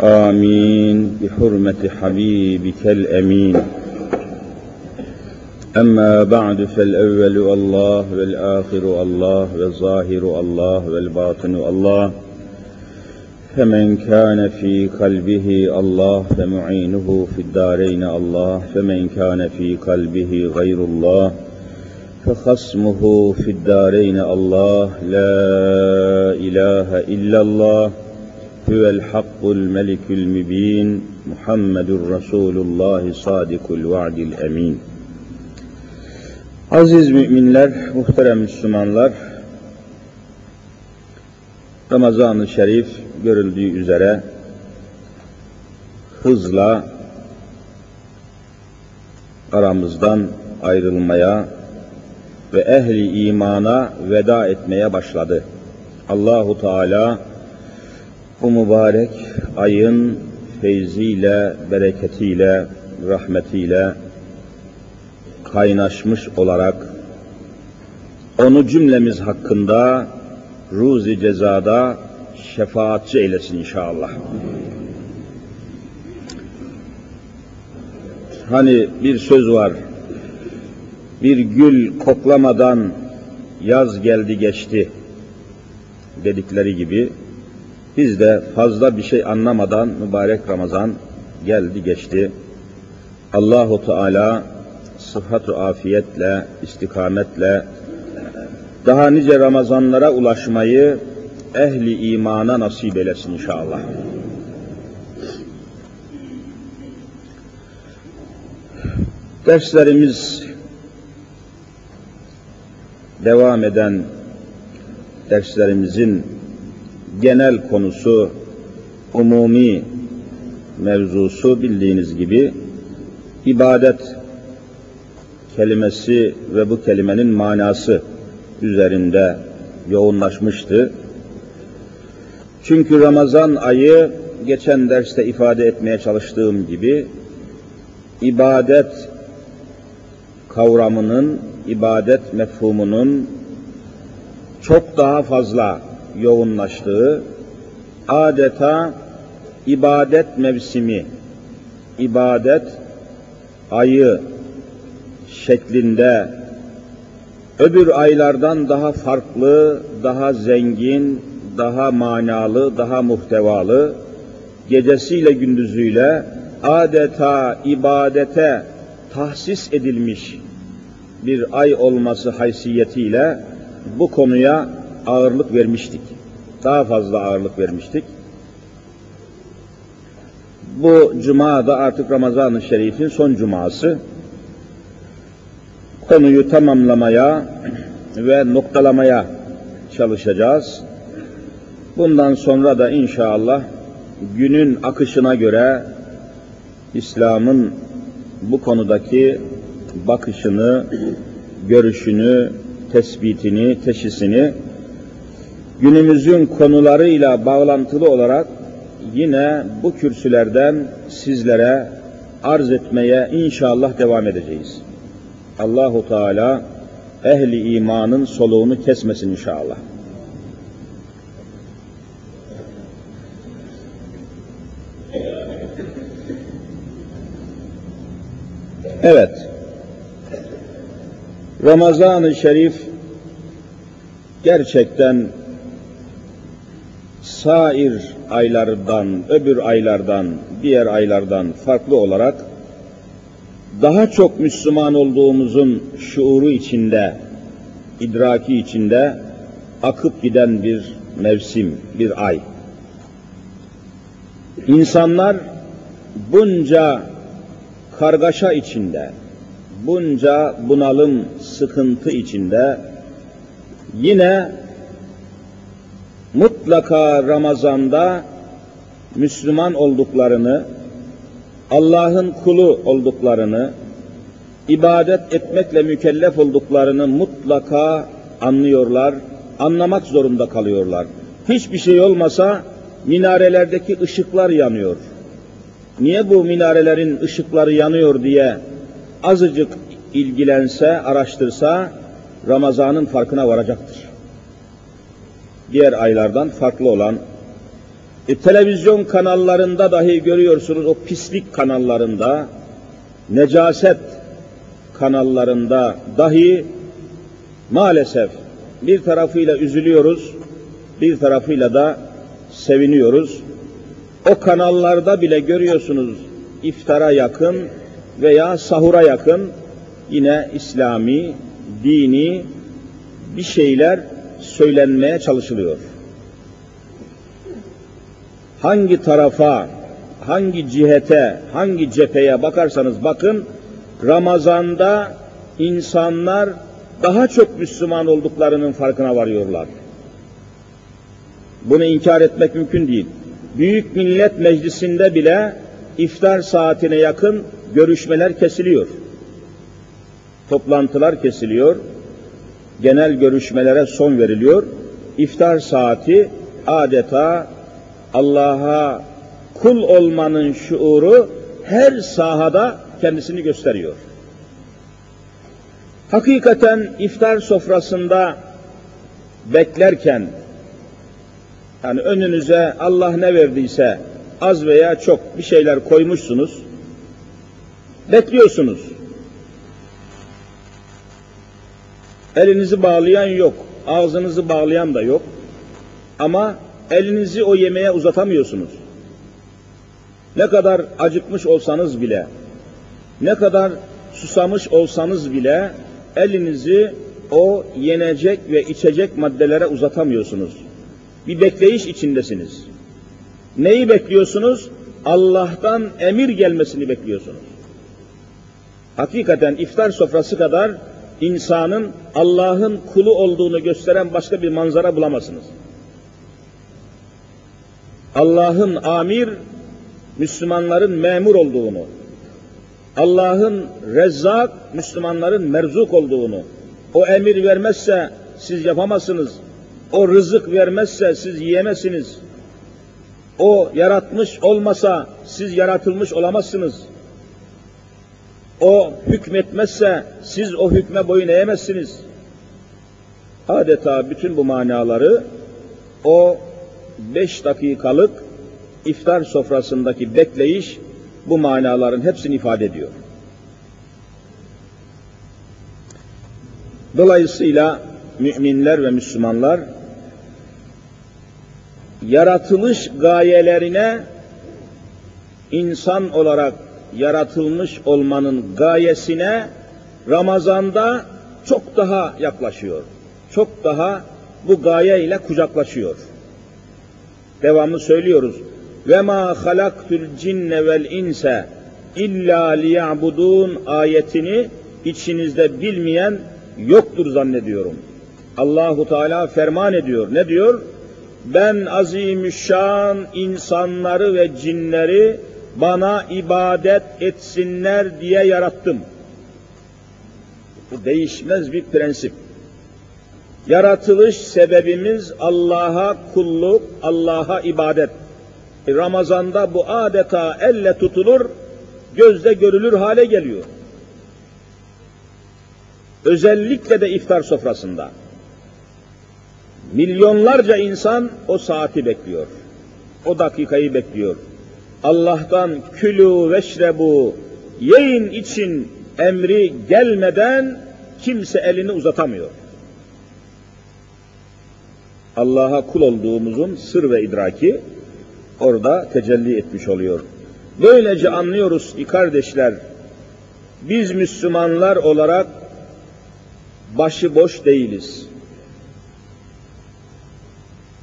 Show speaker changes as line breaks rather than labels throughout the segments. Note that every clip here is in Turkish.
آمين. بحرمة حبيبك الأمين. أما بعد فالأول الله والآخر الله والظاهر الله والباطن الله. فمن كان في قلبه الله فمعينه في الدارين الله. فمن كان في قلبه غير الله فخصمه في الدارين الله. لا إله إلا الله. هو الحق الملك المبين محمد رسول الله صادق الوعد الأمين Aziz müminler, muhterem Müslümanlar, Ramazan-ı Şerif görüldüğü üzere hızla aramızdan ayrılmaya ve ehli imana veda etmeye başladı. Allahu Teala bu mübarek ayın feyziyle, bereketiyle, rahmetiyle kaynaşmış olarak onu cümlemiz hakkında ruzi cezada şefaatçi eylesin inşallah. Hani bir söz var, bir gül koklamadan yaz geldi geçti dedikleri gibi biz de fazla bir şey anlamadan mübarek Ramazan geldi geçti. Allahu Teala sıhhat afiyetle, istikametle daha nice Ramazanlara ulaşmayı ehli imana nasip eylesin inşallah. Derslerimiz devam eden derslerimizin genel konusu, umumi mevzusu bildiğiniz gibi ibadet kelimesi ve bu kelimenin manası üzerinde yoğunlaşmıştı. Çünkü Ramazan ayı geçen derste ifade etmeye çalıştığım gibi ibadet kavramının, ibadet mefhumunun çok daha fazla yoğunlaştığı, adeta ibadet mevsimi, ibadet ayı şeklinde. Öbür aylardan daha farklı, daha zengin, daha manalı, daha muhtevalı, gecesiyle gündüzüyle adeta ibadete tahsis edilmiş bir ay olması haysiyetiyle bu konuya ağırlık vermiştik. Daha fazla ağırlık vermiştik. Bu cuma da artık Ramazan-ı Şerif'in son cuması. Konuyu tamamlamaya ve noktalamaya çalışacağız. Bundan sonra da inşallah günün akışına göre İslam'ın bu konudaki bakışını, görüşünü, tespitini, teşhisini günümüzün konularıyla bağlantılı olarak yine bu kürsülerden sizlere arz etmeye inşallah devam edeceğiz. Allahu Teala ehli imanın soluğunu kesmesin inşallah. Evet. Ramazan-ı Şerif gerçekten sair aylardan, öbür aylardan, diğer aylardan farklı olarak daha çok Müslüman olduğumuzun şuuru içinde, idraki içinde akıp giden bir mevsim, bir ay. İnsanlar bunca kargaşa içinde, bunca bunalım, sıkıntı içinde yine mutlaka Ramazan'da Müslüman olduklarını, Allah'ın kulu olduklarını, ibadet etmekle mükellef olduklarını mutlaka anlıyorlar, anlamak zorunda kalıyorlar. Hiçbir şey olmasa minarelerdeki ışıklar yanıyor. Niye bu minarelerin ışıkları yanıyor diye azıcık ilgilense, araştırsa Ramazan'ın farkına varacaktır. Diğer aylardan farklı olan E, televizyon kanallarında dahi görüyorsunuz o pislik kanallarında, necaset kanallarında dahi maalesef bir tarafıyla üzülüyoruz, bir tarafıyla da seviniyoruz. O kanallarda bile görüyorsunuz iftara yakın veya sahura yakın yine İslami, dini bir şeyler söylenmeye çalışılıyor. Hangi tarafa, hangi cihete, hangi cepheye bakarsanız bakın, Ramazan'da insanlar daha çok Müslüman olduklarının farkına varıyorlar. Bunu inkar etmek mümkün değil. Büyük Millet Meclisi'nde bile iftar saatine yakın görüşmeler kesiliyor. Toplantılar kesiliyor. Genel görüşmelere son veriliyor. İftar saati adeta Allah'a kul olmanın şuuru her sahada kendisini gösteriyor. Hakikaten iftar sofrasında beklerken yani önünüze Allah ne verdiyse az veya çok bir şeyler koymuşsunuz. Bekliyorsunuz. Elinizi bağlayan yok, ağzınızı bağlayan da yok. Ama elinizi o yemeğe uzatamıyorsunuz. Ne kadar acıkmış olsanız bile, ne kadar susamış olsanız bile elinizi o yenecek ve içecek maddelere uzatamıyorsunuz. Bir bekleyiş içindesiniz. Neyi bekliyorsunuz? Allah'tan emir gelmesini bekliyorsunuz. Hakikaten iftar sofrası kadar insanın Allah'ın kulu olduğunu gösteren başka bir manzara bulamazsınız. Allah'ın amir, Müslümanların memur olduğunu, Allah'ın rezzak, Müslümanların merzuk olduğunu, o emir vermezse siz yapamazsınız, o rızık vermezse siz yiyemezsiniz, o yaratmış olmasa siz yaratılmış olamazsınız. O hükmetmezse siz o hükme boyun eğemezsiniz. Adeta bütün bu manaları o beş dakikalık iftar sofrasındaki bekleyiş bu manaların hepsini ifade ediyor. Dolayısıyla müminler ve Müslümanlar yaratılış gayelerine insan olarak yaratılmış olmanın gayesine Ramazan'da çok daha yaklaşıyor. Çok daha bu gaye ile kucaklaşıyor. Devamlı söylüyoruz. Ve ma halaktul cinne vel inse illa liya'budun ayetini içinizde bilmeyen yoktur zannediyorum. Allahu Teala ferman ediyor. Ne diyor? Ben azimüşşan insanları ve cinleri bana ibadet etsinler diye yarattım. Bu değişmez bir prensip. Yaratılış sebebimiz Allah'a kulluk, Allah'a ibadet. E, Ramazanda bu adeta elle tutulur, gözde görülür hale geliyor. Özellikle de iftar sofrasında. Milyonlarca insan o saati bekliyor. O dakikayı bekliyor. Allah'tan külü veşrebu yiyin için emri gelmeden kimse elini uzatamıyor. Allah'a kul olduğumuzun sır ve idraki orada tecelli etmiş oluyor. Böylece anlıyoruz ki kardeşler, biz Müslümanlar olarak başıboş değiliz.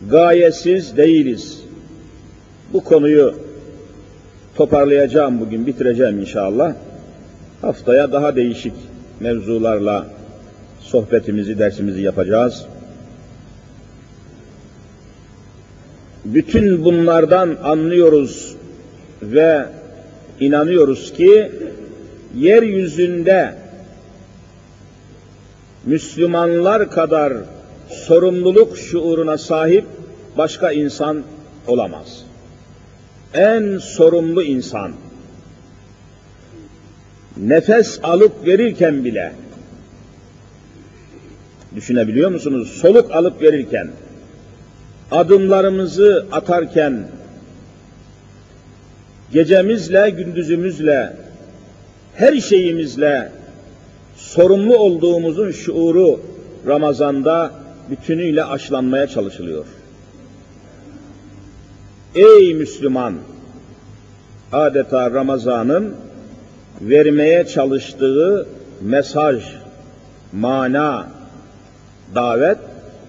Gayesiz değiliz. Bu konuyu toparlayacağım bugün, bitireceğim inşallah. Haftaya daha değişik mevzularla sohbetimizi, dersimizi yapacağız. Bütün bunlardan anlıyoruz ve inanıyoruz ki yeryüzünde Müslümanlar kadar sorumluluk şuuruna sahip başka insan olamaz. En sorumlu insan, nefes alıp verirken bile, düşünebiliyor musunuz? Soluk alıp verirken, adımlarımızı atarken, gecemizle, gündüzümüzle, her şeyimizle sorumlu olduğumuzun şuuru Ramazan'da bütünüyle aşılanmaya çalışılıyor. Ey Müslüman! Adeta Ramazan'ın vermeye çalıştığı mesaj, mana, davet,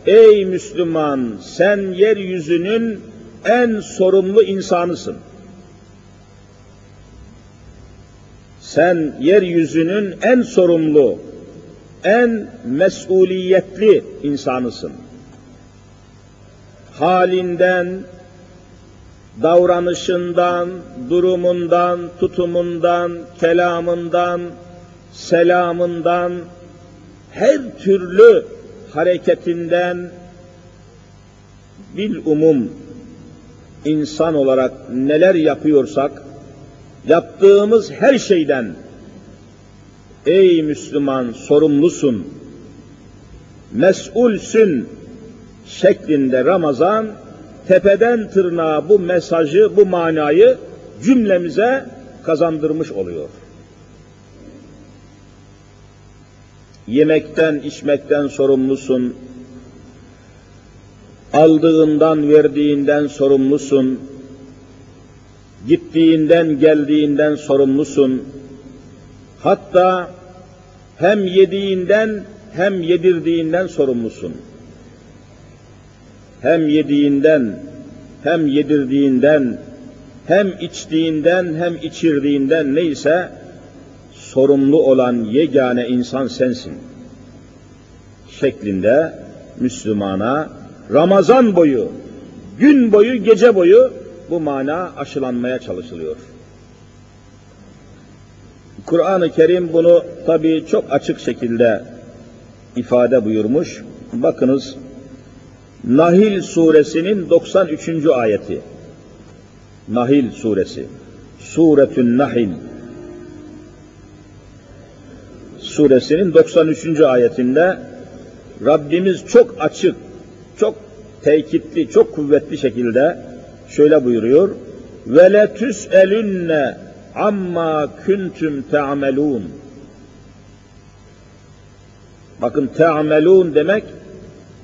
ey Müslüman sen yeryüzünün en sorumlu insanısın. Sen yeryüzünün en sorumlu, en mesuliyetli insanısın. Halinden, davranışından, durumundan, tutumundan, kelamından, selamından, her türlü hareketinden bil umum insan olarak neler yapıyorsak yaptığımız her şeyden ey Müslüman sorumlusun, mesulsün şeklinde Ramazan tepeden tırnağa bu mesajı, bu manayı cümlemize kazandırmış oluyor. Yemekten, içmekten sorumlusun. Aldığından, verdiğinden sorumlusun. Gittiğinden, geldiğinden sorumlusun. Hatta hem yediğinden hem yedirdiğinden sorumlusun. Hem yediğinden, hem yedirdiğinden, hem içtiğinden, hem içirdiğinden neyse sorumlu olan yegane insan sensin. Şeklinde Müslümana Ramazan boyu, gün boyu, gece boyu bu mana aşılanmaya çalışılıyor. Kur'an-ı Kerim bunu tabi çok açık şekilde ifade buyurmuş. Bakınız Nahil suresinin 93. ayeti. Nahil suresi. Suretün Nahil suresinin 93. ayetinde Rabbimiz çok açık, çok tekitli, çok kuvvetli şekilde şöyle buyuruyor. Ve le tüs'elünne amma kuntum ta'melun. Bakın ta'melun demek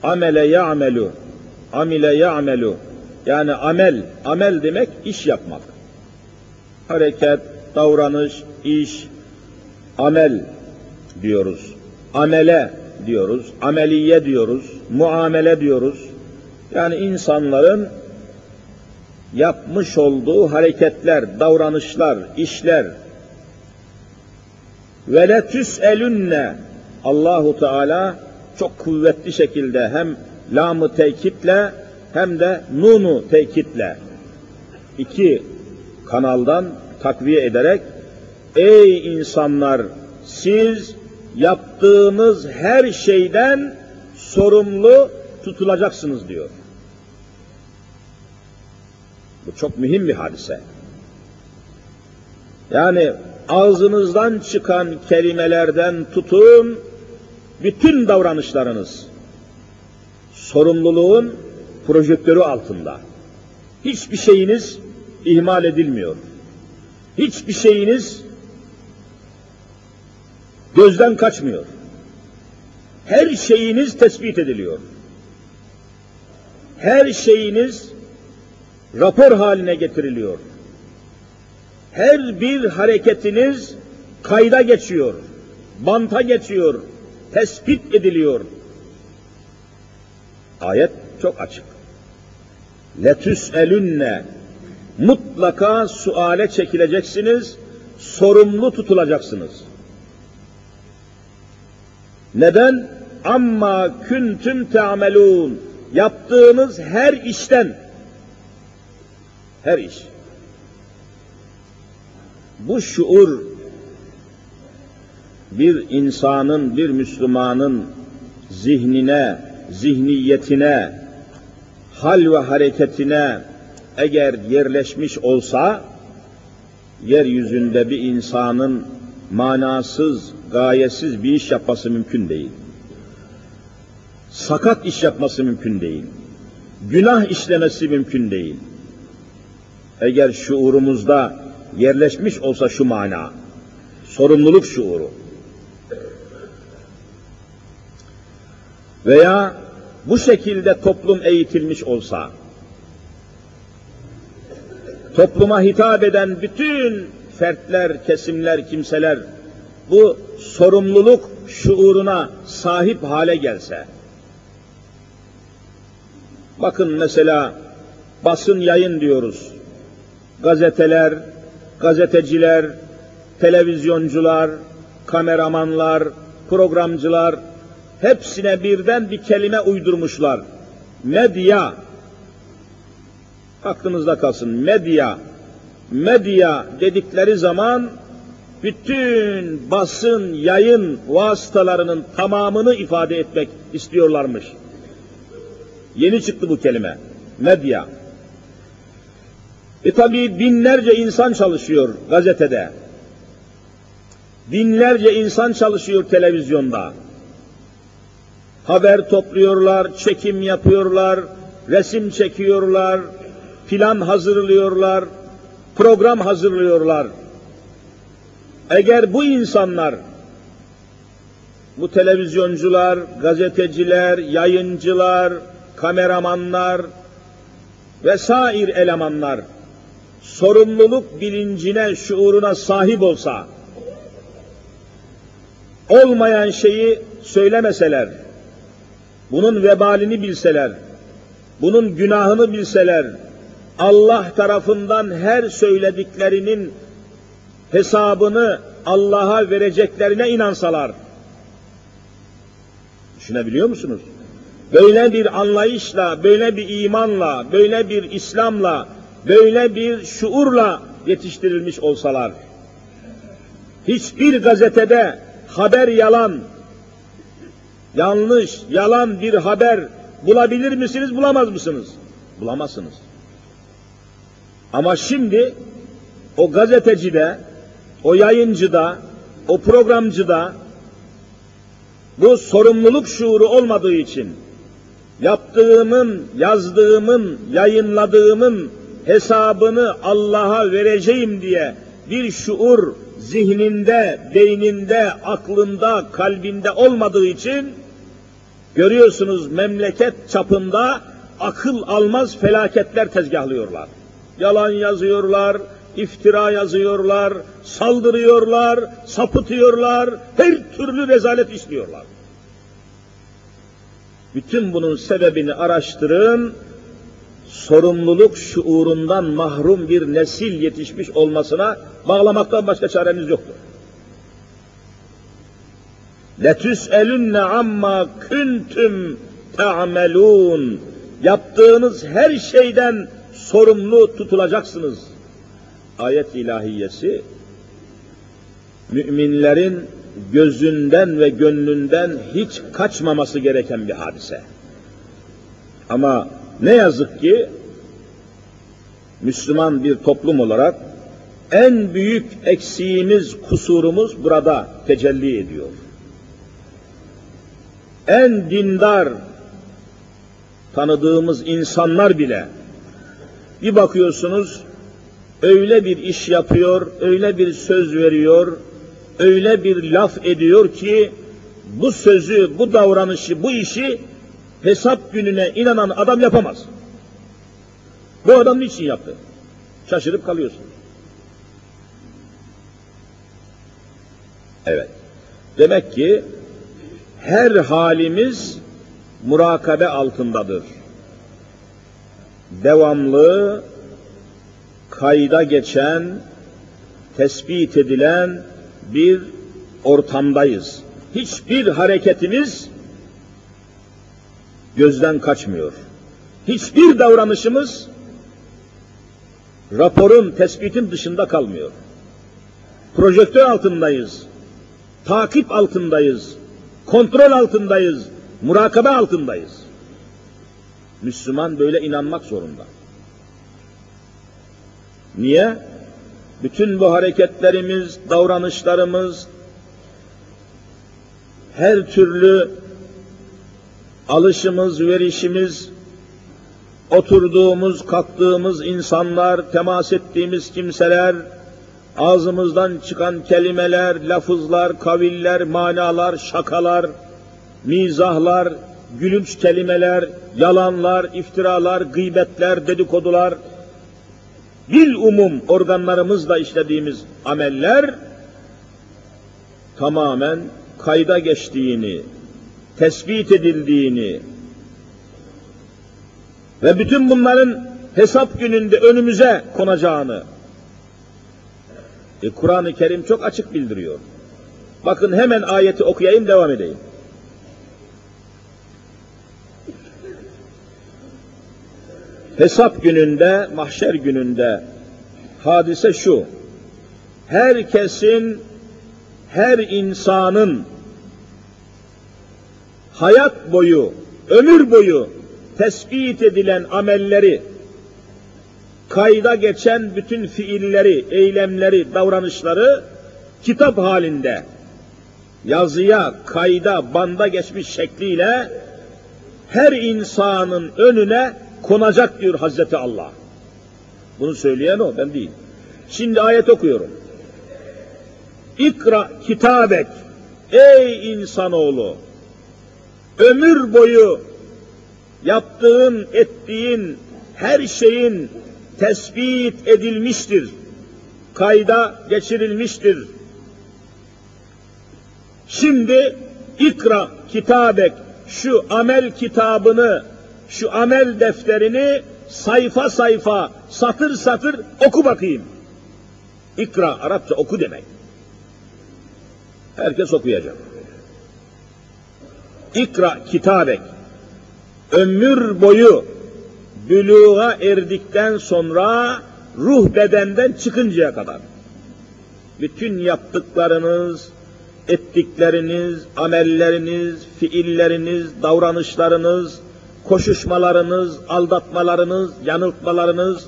amele ya'melu. Amile ya'melu. Yani amel, amel demek iş yapmak. Hareket, davranış, iş, amel diyoruz. Amele diyoruz, ameliye diyoruz, muamele diyoruz. Yani insanların yapmış olduğu hareketler, davranışlar, işler. Ve le tüs'elünne Allahu Teala çok kuvvetli şekilde hem lamı tekitle hem de nunu tekitle iki kanaldan takviye ederek ey insanlar siz yaptığınız her şeyden sorumlu tutulacaksınız diyor. Bu çok mühim bir hadise. Yani ağzınızdan çıkan kelimelerden tutun, bütün davranışlarınız sorumluluğun projektörü altında. Hiçbir şeyiniz ihmal edilmiyor. Hiçbir şeyiniz gözden kaçmıyor. Her şeyiniz tespit ediliyor. Her şeyiniz rapor haline getiriliyor. Her bir hareketiniz kayda geçiyor, banta geçiyor, tespit ediliyor. Ayet çok açık. Letüs elünne mutlaka suale çekileceksiniz, sorumlu tutulacaksınız. Neden? Amma küntüm te'amelun. Yaptığınız her işten. Her iş. Bu şuur bir insanın, bir Müslümanın zihnine, zihniyetine, hal ve hareketine eğer yerleşmiş olsa, yeryüzünde bir insanın manasız, gayesiz bir iş yapması mümkün değil. Sakat iş yapması mümkün değil. Günah işlemesi mümkün değil. Eğer şuurumuzda yerleşmiş olsa şu mana, sorumluluk şuuru veya bu şekilde toplum eğitilmiş olsa, topluma hitap eden bütün fertler, kesimler, kimseler bu sorumluluk şuuruna sahip hale gelse, bakın mesela basın yayın diyoruz, gazeteler, gazeteciler, televizyoncular, kameramanlar, programcılar, hepsine birden bir kelime uydurmuşlar. Medya, aklınızda kalsın, medya, medya dedikleri zaman bütün basın, yayın vasıtalarının tamamını ifade etmek istiyorlarmış. Yeni çıktı bu kelime, medya. E tabi binlerce insan çalışıyor gazetede. Binlerce insan çalışıyor televizyonda. Haber topluyorlar, çekim yapıyorlar, resim çekiyorlar, plan hazırlıyorlar, program hazırlıyorlar. Eğer bu insanlar, bu televizyoncular, gazeteciler, yayıncılar, kameramanlar vesair elemanlar sorumluluk bilincine, şuuruna sahip olsa, olmayan şeyi söylemeseler, bunun vebalini bilseler, bunun günahını bilseler, Allah tarafından her söylediklerinin hesabını Allah'a vereceklerine inansalar, düşünebiliyor musunuz? Böyle bir anlayışla, böyle bir imanla, böyle bir İslam'la, böyle bir şuurla yetiştirilmiş olsalar, hiçbir gazetede haber yalan, yanlış, yalan bir haber bulabilir misiniz, bulamaz mısınız? Bulamazsınız. Ama şimdi o gazetecide, o yayıncıda, o programcıda bu sorumluluk şuuru olmadığı için yaptığımın, yazdığımın, yayınladığımın hesabını Allah'a vereceğim diye bir şuur zihninde, beyninde, aklında, kalbinde olmadığı için görüyorsunuz memleket çapında akıl almaz felaketler tezgahlıyorlar. Yalan yazıyorlar, iftira yazıyorlar, saldırıyorlar, sapıtıyorlar, her türlü rezalet istiyorlar. Bütün bunun sebebini araştırın, sorumluluk şuurundan mahrum bir nesil yetişmiş olmasına bağlamaktan başka çareniz yoktur. Letüs elünle amma küntüm ta'melun. Yaptığınız her şeyden sorumlu tutulacaksınız. Ayet ilahiyesi müminlerin gözünden ve gönlünden hiç kaçmaması gereken bir hadise. Ama ne yazık ki Müslüman bir toplum olarak en büyük eksiğimiz, kusurumuz burada tecelli ediyor. En dindar tanıdığımız insanlar bile bir bakıyorsunuz öyle bir iş yapıyor, öyle bir söz veriyor, öyle bir laf ediyor ki bu sözü, bu davranışı, bu işi hesap gününe inanan adam yapamaz. Bu adam niçin yaptı? Şaşırıp kalıyorsun. Evet. Demek ki her halimiz murakabe altındadır. Devamlı kayda geçen, tespit edilen bir ortamdayız. Hiçbir hareketimiz gözden kaçmıyor. Hiçbir davranışımız raporun, tespitin dışında kalmıyor. Projektör altındayız, takip altındayız, kontrol altındayız, murakabe altındayız. Müslüman böyle inanmak zorunda. Niye? Bütün bu hareketlerimiz, davranışlarımız, her türlü alışımız, verişimiz, oturduğumuz, kalktığımız insanlar, temas ettiğimiz kimseler, ağzımızdan çıkan kelimeler, lafızlar, kaviller, manalar, şakalar, mizahlar, gülünç kelimeler, yalanlar, iftiralar, gıybetler, dedikodular, bil umum organlarımızla işlediğimiz ameller tamamen kayda geçtiğini, tespit edildiğini ve bütün bunların hesap gününde önümüze konacağını e, Kur'an-ı Kerim çok açık bildiriyor. Bakın hemen ayeti okuyayım devam edeyim. Hesap gününde, mahşer gününde hadise şu. Herkesin, her insanın hayat boyu, ömür boyu tespit edilen amelleri, kayda geçen bütün fiilleri, eylemleri, davranışları kitap halinde yazıya, kayda, banda geçmiş şekliyle her insanın önüne konacak diyor Hazreti Allah. Bunu söyleyen o, ben değil. Şimdi ayet okuyorum. İkra kitabek, ey insanoğlu, ömür boyu yaptığın, ettiğin her şeyin tespit edilmiştir. Kayda geçirilmiştir. Şimdi ikra kitabek şu amel kitabını, şu amel defterini sayfa sayfa, satır satır oku bakayım. İkra Arapça oku demek. Herkes okuyacak. İkra kitabek. Ömür boyu büluğa erdikten sonra ruh bedenden çıkıncaya kadar. Bütün yaptıklarınız, ettikleriniz, amelleriniz, fiilleriniz, davranışlarınız, koşuşmalarınız, aldatmalarınız, yanıltmalarınız,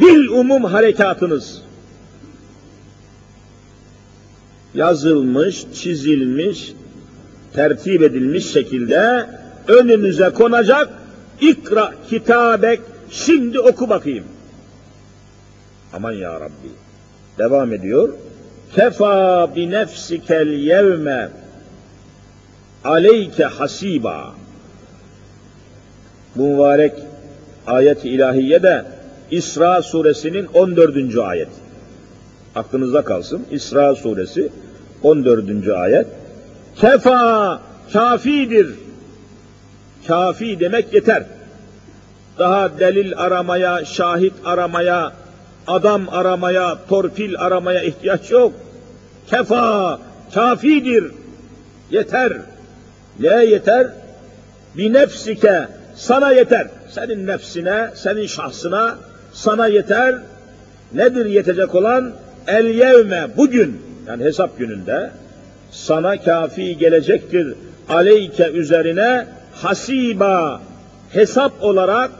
bil umum harekatınız. Yazılmış, çizilmiş, tertip edilmiş şekilde önünüze konacak ikra kitabek şimdi oku bakayım. Aman ya Rabbi. Devam ediyor. Kefa bi nefsikel yevme aleyke hasiba. Bu mübarek ayet-i ilahiye de İsra suresinin 14. ayet. Aklınızda kalsın. İsra suresi 14. ayet. Kefa kafidir. Kafi demek yeter. Daha delil aramaya, şahit aramaya, adam aramaya, torpil aramaya ihtiyaç yok. Kefa, kafidir. Yeter. Ne yeter? Bir nefsike, sana yeter. Senin nefsine, senin şahsına, sana yeter. Nedir yetecek olan? El yevme, bugün, yani hesap gününde, sana kafi gelecektir. Aleyke üzerine hasiba, hesap olarak,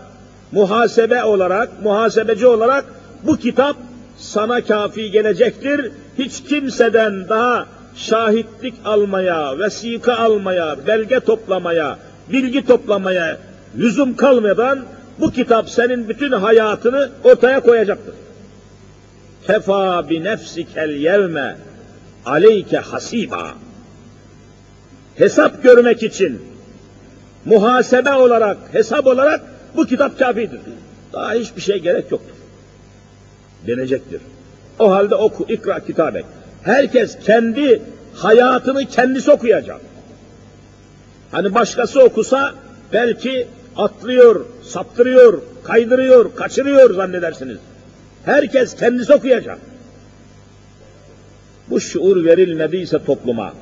muhasebe olarak, muhasebeci olarak bu kitap sana kafi gelecektir. Hiç kimseden daha şahitlik almaya, vesika almaya, belge toplamaya, bilgi toplamaya lüzum kalmadan bu kitap senin bütün hayatını ortaya koyacaktır. Kefa bi nefsikel yevme aleyke hasiba. Hesap görmek için muhasebe olarak, hesap olarak bu kitap kafidir. Daha hiçbir şey gerek yoktur. Denecektir. O halde oku, ikra kitabek. Herkes kendi hayatını kendisi okuyacak. Hani başkası okusa belki atlıyor, saptırıyor, kaydırıyor, kaçırıyor zannedersiniz. Herkes kendisi okuyacak. Bu şuur verilmediyse topluma,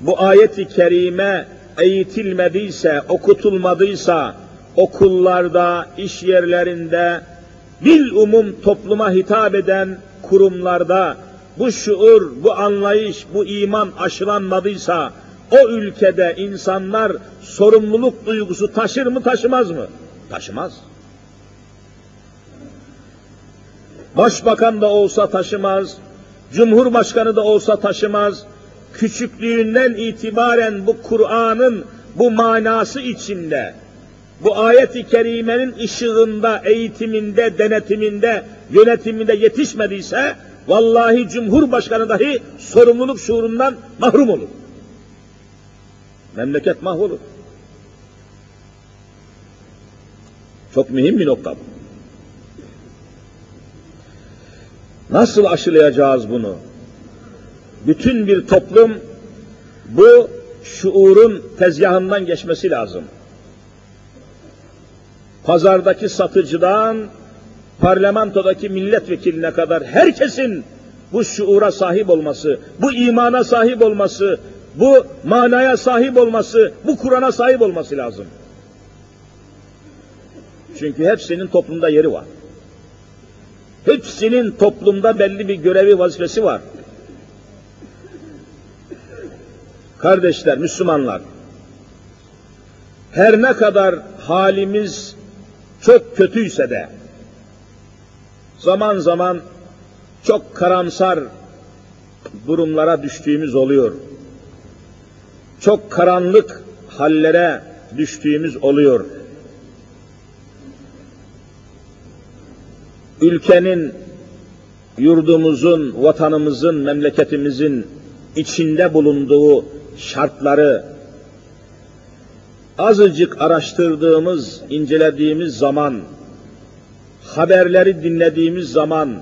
bu ayeti kerime eğitilmediyse, okutulmadıysa, okullarda, iş yerlerinde, bil umum topluma hitap eden kurumlarda bu şuur, bu anlayış, bu iman aşılanmadıysa, o ülkede insanlar sorumluluk duygusu taşır mı taşımaz mı? Taşımaz. Başbakan da olsa taşımaz, Cumhurbaşkanı da olsa taşımaz, küçüklüğünden itibaren bu Kur'an'ın bu manası içinde bu ayet-i kerimenin ışığında, eğitiminde, denetiminde, yönetiminde yetişmediyse, vallahi Cumhurbaşkanı dahi sorumluluk şuurundan mahrum olur. Memleket mahvolur. Çok mühim bir nokta bu. Nasıl aşılayacağız bunu? Bütün bir toplum bu şuurun tezgahından geçmesi lazım. Pazardaki satıcıdan parlamentodaki milletvekiline kadar herkesin bu şuura sahip olması, bu imana sahip olması, bu manaya sahip olması, bu Kur'an'a sahip olması lazım. Çünkü hepsinin toplumda yeri var. Hepsinin toplumda belli bir görevi, vazifesi var. Kardeşler, Müslümanlar, her ne kadar halimiz çok kötüyse de, zaman zaman çok karamsar durumlara düştüğümüz oluyor. Çok karanlık hallere düştüğümüz oluyor. ülkenin, yurdumuzun, vatanımızın, memleketimizin içinde bulunduğu şartları azıcık araştırdığımız, incelediğimiz zaman, haberleri dinlediğimiz zaman,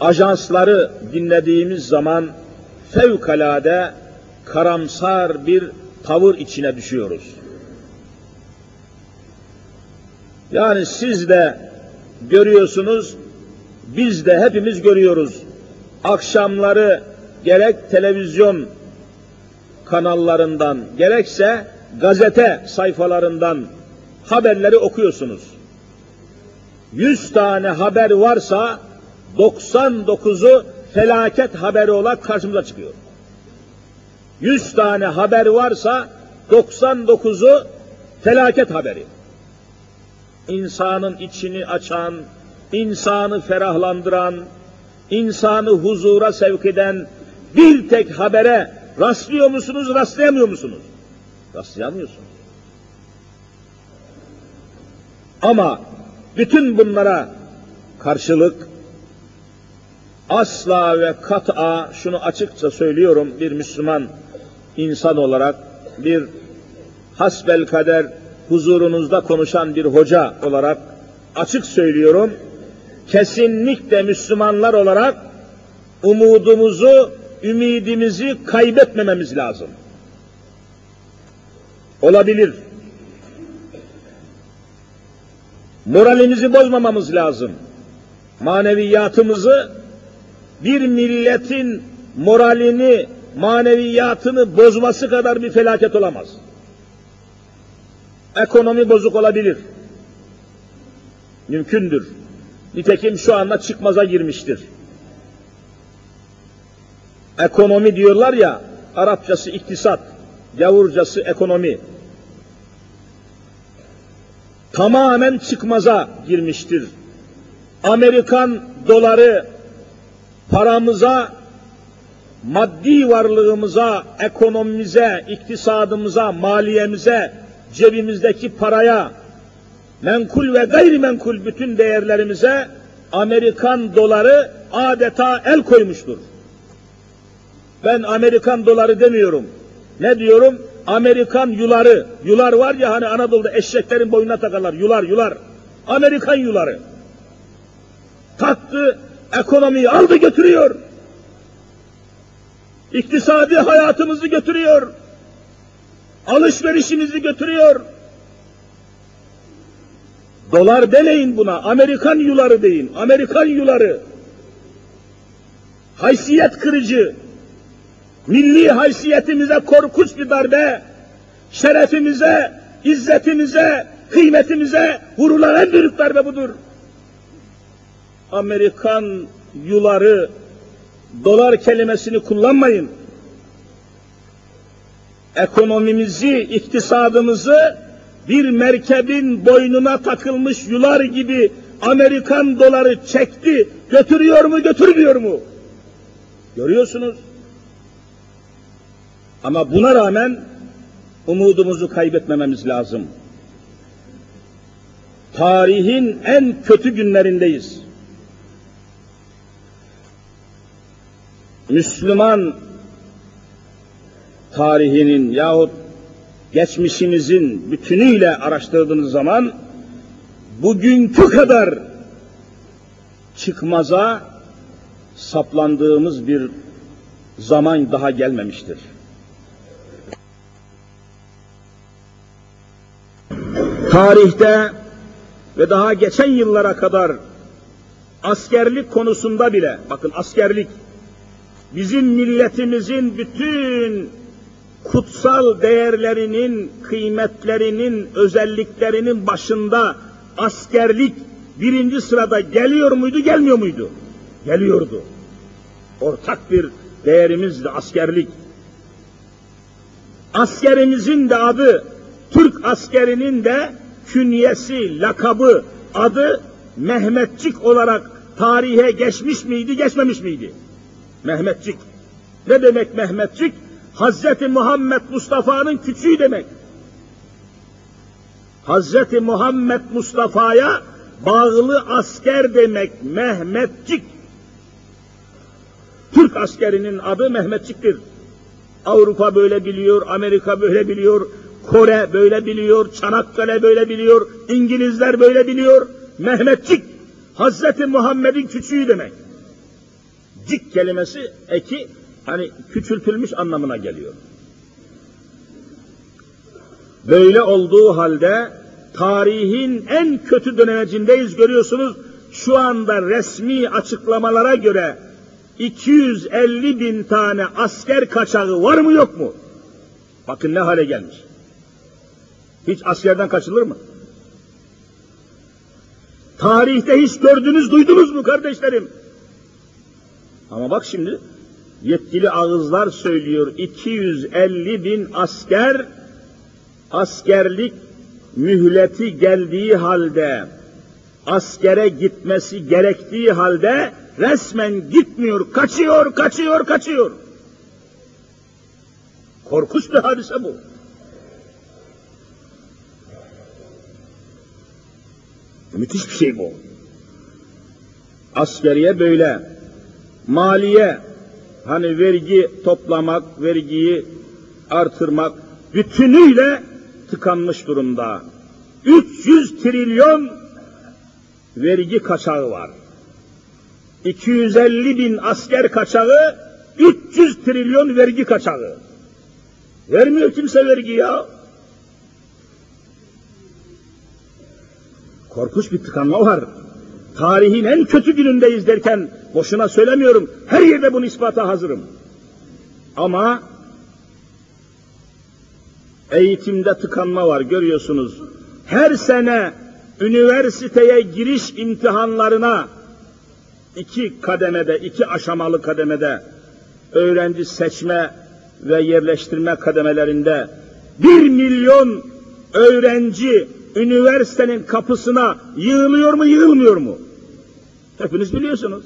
ajansları dinlediğimiz zaman fevkalade karamsar bir tavır içine düşüyoruz. Yani siz de görüyorsunuz, biz de hepimiz görüyoruz. Akşamları gerek televizyon kanallarından, gerekse gazete sayfalarından haberleri okuyorsunuz. Yüz tane haber varsa 99'u felaket haberi olarak karşımıza çıkıyor. Yüz tane haber varsa 99'u felaket haberi insanın içini açan, insanı ferahlandıran, insanı huzura sevk eden bir tek habere rastlıyor musunuz, rastlayamıyor musunuz? Rastlayamıyorsunuz. Ama bütün bunlara karşılık asla ve kat'a şunu açıkça söylüyorum bir Müslüman insan olarak bir hasbel kader huzurunuzda konuşan bir hoca olarak açık söylüyorum. Kesinlikle Müslümanlar olarak umudumuzu, ümidimizi kaybetmememiz lazım. Olabilir. Moralimizi bozmamamız lazım. Maneviyatımızı bir milletin moralini, maneviyatını bozması kadar bir felaket olamaz. Ekonomi bozuk olabilir. Mümkündür. Nitekim şu anda çıkmaza girmiştir. Ekonomi diyorlar ya, Arapçası iktisat, Yavurcası ekonomi. Tamamen çıkmaza girmiştir. Amerikan doları paramıza, maddi varlığımıza, ekonomimize, iktisadımıza, maliyemize cebimizdeki paraya, menkul ve gayrimenkul bütün değerlerimize Amerikan doları adeta el koymuştur. Ben Amerikan doları demiyorum. Ne diyorum? Amerikan yuları. Yular var ya hani Anadolu'da eşeklerin boynuna takarlar. Yular, yular. Amerikan yuları. Taktı, ekonomiyi aldı götürüyor. İktisadi hayatımızı götürüyor alışverişimizi götürüyor. Dolar demeyin buna, Amerikan yuları deyin, Amerikan yuları. Haysiyet kırıcı, milli haysiyetimize korkunç bir darbe, şerefimize, izzetimize, kıymetimize vurulan en büyük darbe budur. Amerikan yuları, dolar kelimesini kullanmayın ekonomimizi, iktisadımızı bir merkebin boynuna takılmış yular gibi Amerikan doları çekti, götürüyor mu götürmüyor mu? Görüyorsunuz. Ama buna rağmen umudumuzu kaybetmememiz lazım. Tarihin en kötü günlerindeyiz. Müslüman tarihinin yahut geçmişimizin bütünüyle araştırdığınız zaman bugünkü kadar çıkmaza saplandığımız bir zaman daha gelmemiştir. Tarihte ve daha geçen yıllara kadar askerlik konusunda bile, bakın askerlik, bizim milletimizin bütün kutsal değerlerinin, kıymetlerinin, özelliklerinin başında askerlik birinci sırada geliyor muydu, gelmiyor muydu? Geliyordu. Ortak bir değerimizdi askerlik. Askerimizin de adı, Türk askerinin de künyesi, lakabı, adı Mehmetçik olarak tarihe geçmiş miydi, geçmemiş miydi? Mehmetçik. Ne demek Mehmetçik? Hazreti Muhammed Mustafa'nın küçüğü demek. Hazreti Muhammed Mustafa'ya bağlı asker demek Mehmetçik. Türk askerinin adı Mehmetçik'tir. Avrupa böyle biliyor, Amerika böyle biliyor, Kore böyle biliyor, Çanakkale böyle biliyor, İngilizler böyle biliyor. Mehmetçik, Hazreti Muhammed'in küçüğü demek. Cik kelimesi eki hani küçültülmüş anlamına geliyor. Böyle olduğu halde tarihin en kötü dönemecindeyiz görüyorsunuz. Şu anda resmi açıklamalara göre 250 bin tane asker kaçağı var mı yok mu? Bakın ne hale gelmiş. Hiç askerden kaçılır mı? Tarihte hiç gördünüz, duydunuz mu kardeşlerim? Ama bak şimdi yetkili ağızlar söylüyor 250 bin asker askerlik mühleti geldiği halde askere gitmesi gerektiği halde resmen gitmiyor, kaçıyor, kaçıyor, kaçıyor. Korkunç bir hadise bu. Müthiş bir şey bu. Askeriye böyle. Maliye, hani vergi toplamak, vergiyi artırmak bütünüyle tıkanmış durumda. 300 trilyon vergi kaçağı var. 250 bin asker kaçağı, 300 trilyon vergi kaçağı. Vermiyor kimse vergi ya. Korkunç bir tıkanma var. Tarihin en kötü günündeyiz derken boşuna söylemiyorum. Her yerde bunun ispata hazırım. Ama eğitimde tıkanma var görüyorsunuz. Her sene üniversiteye giriş imtihanlarına iki kademede, iki aşamalı kademede öğrenci seçme ve yerleştirme kademelerinde bir milyon öğrenci üniversitenin kapısına yığılıyor mu yığılmıyor mu? Hepiniz biliyorsunuz.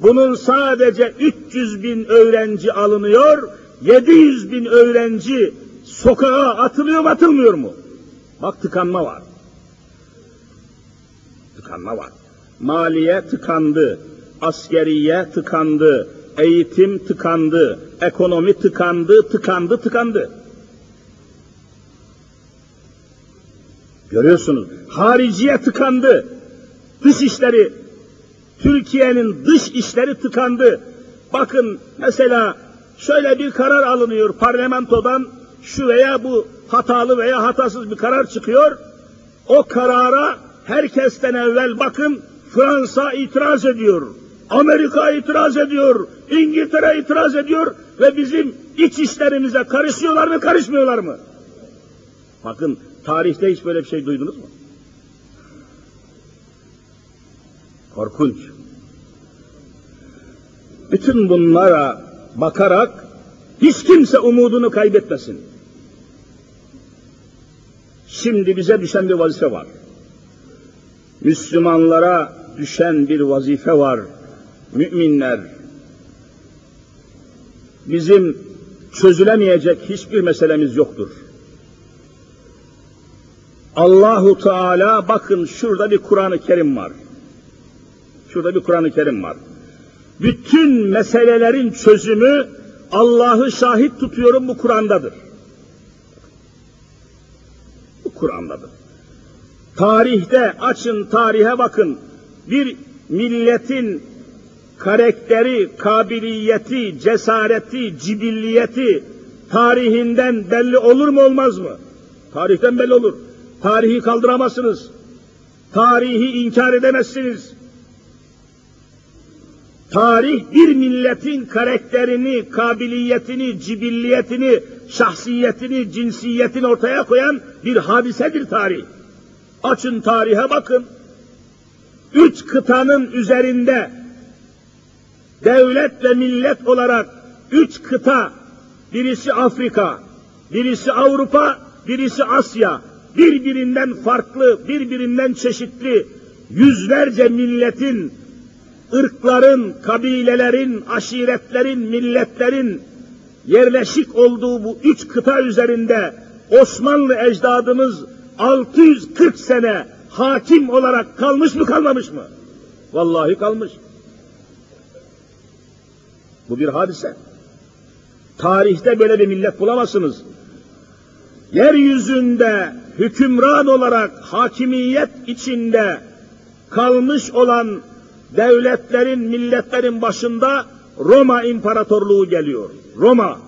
Bunun sadece 300 bin öğrenci alınıyor, 700 bin öğrenci sokağa atılıyor mu atılmıyor mu? Bak tıkanma var. Tıkanma var. Maliye tıkandı, askeriye tıkandı, eğitim tıkandı, ekonomi tıkandı, tıkandı, tıkandı. Görüyorsunuz, hariciye tıkandı, dış işleri, Türkiye'nin dış işleri tıkandı. Bakın mesela şöyle bir karar alınıyor parlamentodan, şu veya bu hatalı veya hatasız bir karar çıkıyor. O karara herkesten evvel bakın Fransa itiraz ediyor. Amerika itiraz ediyor. İngiltere itiraz ediyor ve bizim iç işlerimize karışıyorlar mı karışmıyorlar mı? Bakın tarihte hiç böyle bir şey duydunuz mu? Korkunç. Bütün bunlara bakarak hiç kimse umudunu kaybetmesin. Şimdi bize düşen bir vazife var. Müslümanlara düşen bir vazife var. Müminler, bizim çözülemeyecek hiçbir meselemiz yoktur. Allahu Teala bakın şurada bir Kur'an-ı Kerim var. Şurada bir Kur'an-ı Kerim var. Bütün meselelerin çözümü Allah'ı şahit tutuyorum bu Kur'an'dadır. Bu Kur'an'dadır. Tarihte açın tarihe bakın. Bir milletin karakteri, kabiliyeti, cesareti, cibilliyeti tarihinden belli olur mu olmaz mı? Tarihten belli olur. Tarihi kaldıramazsınız. Tarihi inkar edemezsiniz. Tarih bir milletin karakterini, kabiliyetini, cibilliyetini, şahsiyetini, cinsiyetini ortaya koyan bir hadisedir tarih. Açın tarihe bakın. Üç kıtanın üzerinde devlet ve millet olarak üç kıta, birisi Afrika, birisi Avrupa, birisi Asya, birbirinden farklı, birbirinden çeşitli yüzlerce milletin, ırkların, kabilelerin, aşiretlerin, milletlerin yerleşik olduğu bu üç kıta üzerinde Osmanlı ecdadımız 640 sene hakim olarak kalmış mı kalmamış mı? Vallahi kalmış. Bu bir hadise. Tarihte böyle bir millet bulamazsınız. Yeryüzünde hükümran olarak hakimiyet içinde kalmış olan devletlerin, milletlerin başında Roma İmparatorluğu geliyor. Roma.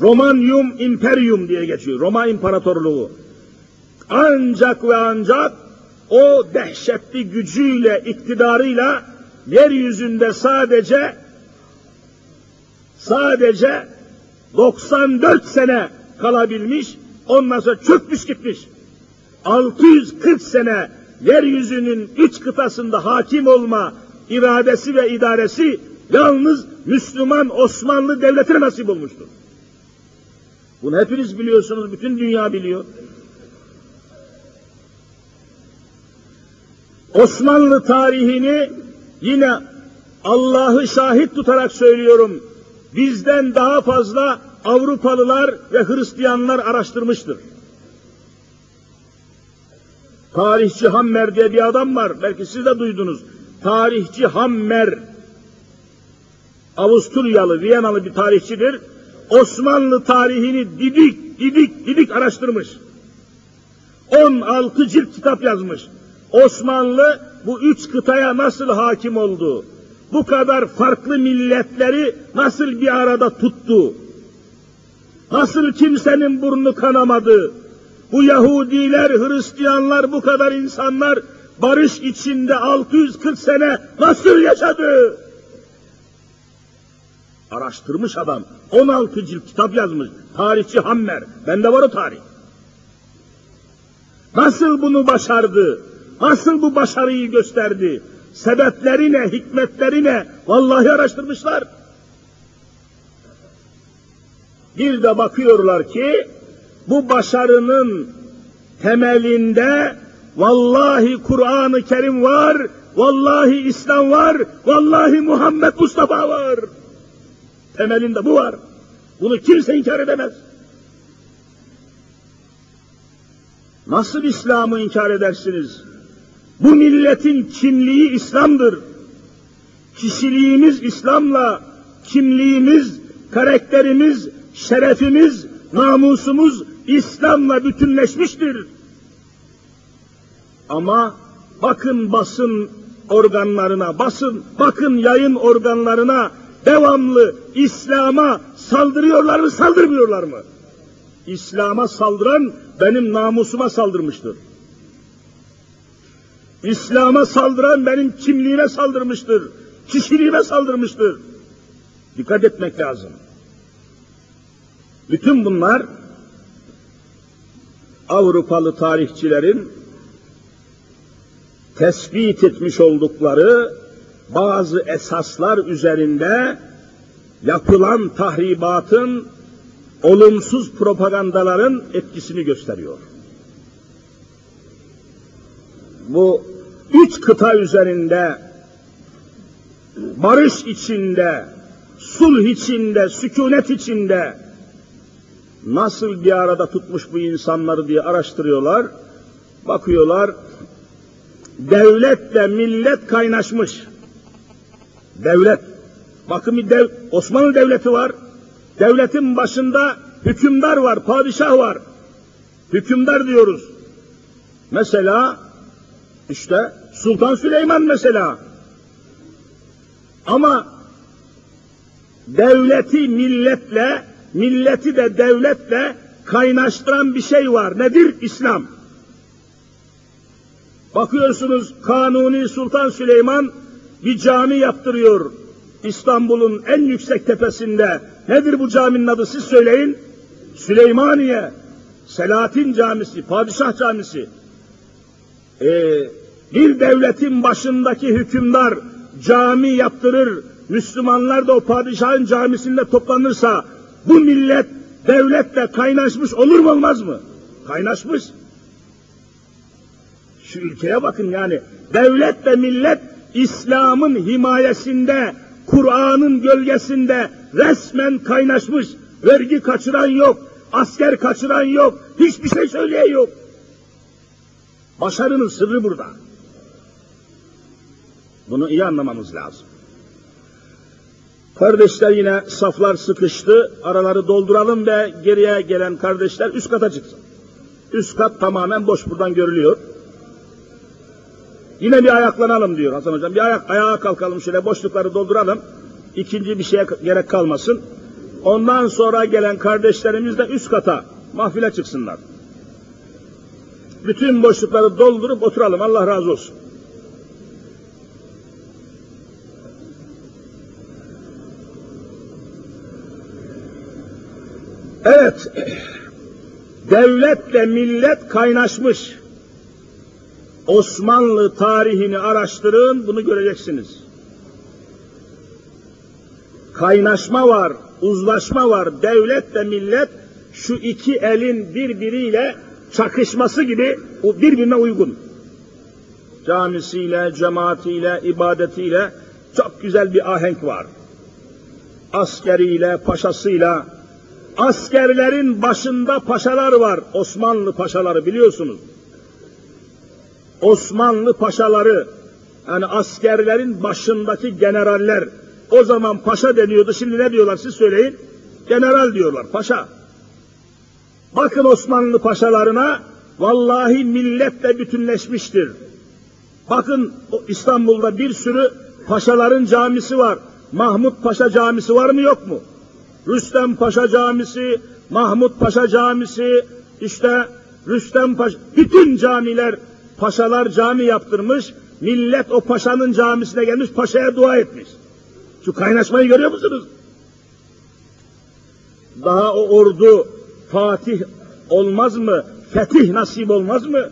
Romanium Imperium diye geçiyor. Roma İmparatorluğu. Ancak ve ancak o dehşetli gücüyle, iktidarıyla yeryüzünde sadece sadece 94 sene kalabilmiş, ondan sonra çökmüş gitmiş. 640 sene yeryüzünün üç kıtasında hakim olma iradesi ve idaresi yalnız Müslüman Osmanlı Devleti'ne nasip olmuştur. Bunu hepiniz biliyorsunuz, bütün dünya biliyor. Osmanlı tarihini yine Allah'ı şahit tutarak söylüyorum. Bizden daha fazla Avrupalılar ve Hristiyanlar araştırmıştır. Tarihçi Hammer diye bir adam var. Belki siz de duydunuz. Tarihçi Hammer. Avusturyalı, Viyanalı bir tarihçidir. Osmanlı tarihini didik, didik, didik araştırmış. 16 cilt kitap yazmış. Osmanlı bu üç kıtaya nasıl hakim oldu? Bu kadar farklı milletleri nasıl bir arada tuttu? Nasıl kimsenin burnu kanamadı? Bu Yahudiler, Hristiyanlar, bu kadar insanlar barış içinde 640 sene nasıl yaşadı? Araştırmış adam. 16 cilt kitap yazmış. Tarihçi Hammer. Bende var o tarih. Nasıl bunu başardı? Nasıl bu başarıyı gösterdi? Sebepleri ne, hikmetleri ne? Vallahi araştırmışlar. Bir de bakıyorlar ki bu başarının temelinde vallahi Kur'an-ı Kerim var, vallahi İslam var, vallahi Muhammed Mustafa var. Temelinde bu var. Bunu kimse inkar edemez. Nasıl İslam'ı inkar edersiniz? Bu milletin kimliği İslam'dır. Kişiliğimiz İslam'la, kimliğimiz, karakterimiz, şerefimiz, namusumuz İslam'la bütünleşmiştir. Ama bakın basın organlarına, basın, bakın yayın organlarına devamlı İslam'a saldırıyorlar mı, saldırmıyorlar mı? İslam'a saldıran benim namusuma saldırmıştır. İslam'a saldıran benim kimliğime saldırmıştır. Kişiliğime saldırmıştır. Dikkat etmek lazım. Bütün bunlar Avrupalı tarihçilerin tespit etmiş oldukları bazı esaslar üzerinde yapılan tahribatın, olumsuz propagandaların etkisini gösteriyor. Bu üç kıta üzerinde barış içinde, sulh içinde, sükunet içinde nasıl bir arada tutmuş bu insanları diye araştırıyorlar. Bakıyorlar, devletle millet kaynaşmış. Devlet, bakın bir dev, Osmanlı Devleti var. Devletin başında hükümdar var, padişah var. Hükümdar diyoruz. Mesela işte Sultan Süleyman mesela. Ama devleti milletle, milleti de devletle kaynaştıran bir şey var. Nedir? İslam. Bakıyorsunuz Kanuni Sultan Süleyman bir cami yaptırıyor İstanbul'un en yüksek tepesinde. Nedir bu caminin adı siz söyleyin? Süleymaniye. Selahattin Camisi, Padişah Camisi. Ee, bir devletin başındaki hükümdar cami yaptırır, Müslümanlar da o padişahın camisinde toplanırsa bu millet devletle kaynaşmış olur mu olmaz mı? Kaynaşmış. Şu ülkeye bakın yani devlet ve millet İslam'ın himayesinde, Kur'an'ın gölgesinde resmen kaynaşmış. Vergi kaçıran yok, asker kaçıran yok, hiçbir şey söyleyen yok. Başarının sırrı burada. Bunu iyi anlamamız lazım. Kardeşler yine saflar sıkıştı. Araları dolduralım ve geriye gelen kardeşler üst kata çıksın. Üst kat tamamen boş buradan görülüyor. Yine bir ayaklanalım diyor Hasan Hocam. Bir ayak, ayağa kalkalım şöyle boşlukları dolduralım. İkinci bir şeye gerek kalmasın. Ondan sonra gelen kardeşlerimiz de üst kata mahfile çıksınlar. Bütün boşlukları doldurup oturalım. Allah razı olsun. Evet, devletle millet kaynaşmış. Osmanlı tarihini araştırın, bunu göreceksiniz. Kaynaşma var, uzlaşma var. Devletle millet şu iki elin birbiriyle çakışması gibi birbirine uygun. Camisiyle, cemaatiyle, ibadetiyle çok güzel bir ahenk var. Askeriyle, paşasıyla, askerlerin başında paşalar var. Osmanlı paşaları biliyorsunuz. Osmanlı paşaları, yani askerlerin başındaki generaller, o zaman paşa deniyordu, şimdi ne diyorlar siz söyleyin? General diyorlar, paşa. Bakın Osmanlı paşalarına, vallahi milletle bütünleşmiştir. Bakın İstanbul'da bir sürü paşaların camisi var. Mahmut Paşa camisi var mı yok mu? Rüstem Paşa camisi, Mahmut Paşa camisi, işte Rüstem Paşa, bütün camiler, paşalar cami yaptırmış, millet o paşanın camisine gelmiş, paşaya dua etmiş. Şu kaynaşmayı görüyor musunuz? Daha o ordu Fatih olmaz mı? Fetih nasip olmaz mı?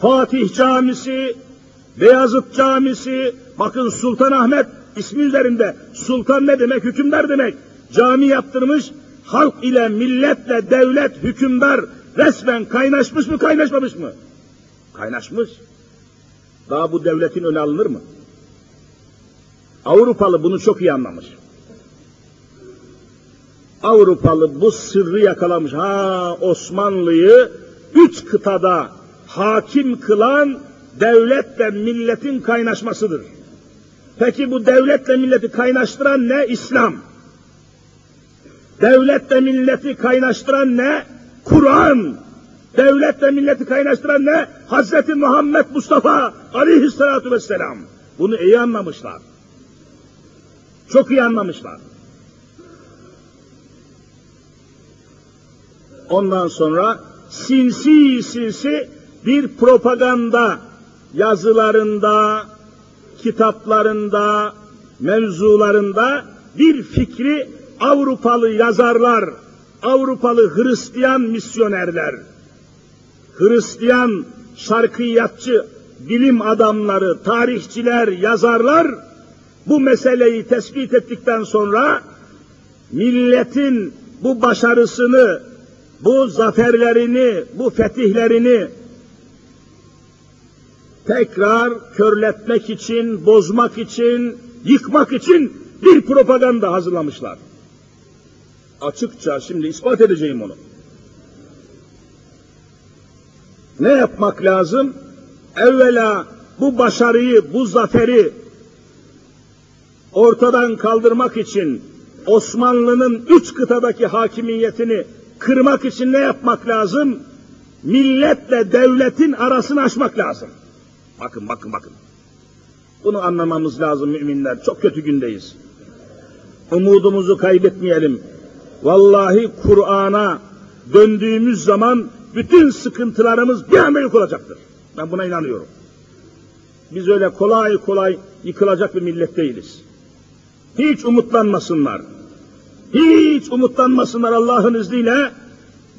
Fatih Camisi, Beyazıt Camisi, bakın Sultan Ahmet ismi üzerinde sultan ne demek? Hükümdar demek. Cami yaptırmış, halk ile, milletle, devlet, hükümdar resmen kaynaşmış mı, kaynaşmamış mı? Kaynaşmış. Daha bu devletin öne alınır mı? Avrupalı bunu çok iyi anlamış. Avrupalı bu sırrı yakalamış. Ha Osmanlı'yı üç kıtada hakim kılan devletle milletin kaynaşmasıdır. Peki bu devletle milleti kaynaştıran ne? İslam. Devletle milleti kaynaştıran ne? Kur'an. Devletle milleti kaynaştıran ne? Hazreti Muhammed Mustafa aleyhissalatu vesselam. Bunu iyi anlamışlar. Çok iyi anlamışlar. Ondan sonra sinsi sinsi bir propaganda yazılarında, kitaplarında, mevzularında bir fikri Avrupalı yazarlar, Avrupalı Hristiyan misyonerler, Hristiyan şarkıyatçı bilim adamları, tarihçiler, yazarlar bu meseleyi tespit ettikten sonra milletin bu başarısını, bu zaferlerini, bu fetihlerini tekrar körletmek için, bozmak için, yıkmak için bir propaganda hazırlamışlar. Açıkça şimdi ispat edeceğim onu. Ne yapmak lazım? Evvela bu başarıyı, bu zaferi ortadan kaldırmak için Osmanlı'nın üç kıtadaki hakimiyetini kırmak için ne yapmak lazım? Milletle devletin arasını açmak lazım. Bakın bakın bakın. Bunu anlamamız lazım müminler. Çok kötü gündeyiz. Umudumuzu kaybetmeyelim. Vallahi Kur'an'a döndüğümüz zaman bütün sıkıntılarımız bir anda yok olacaktır. Ben buna inanıyorum. Biz öyle kolay kolay yıkılacak bir millet değiliz. Hiç umutlanmasınlar. Hiç umutlanmasınlar Allah'ın izniyle.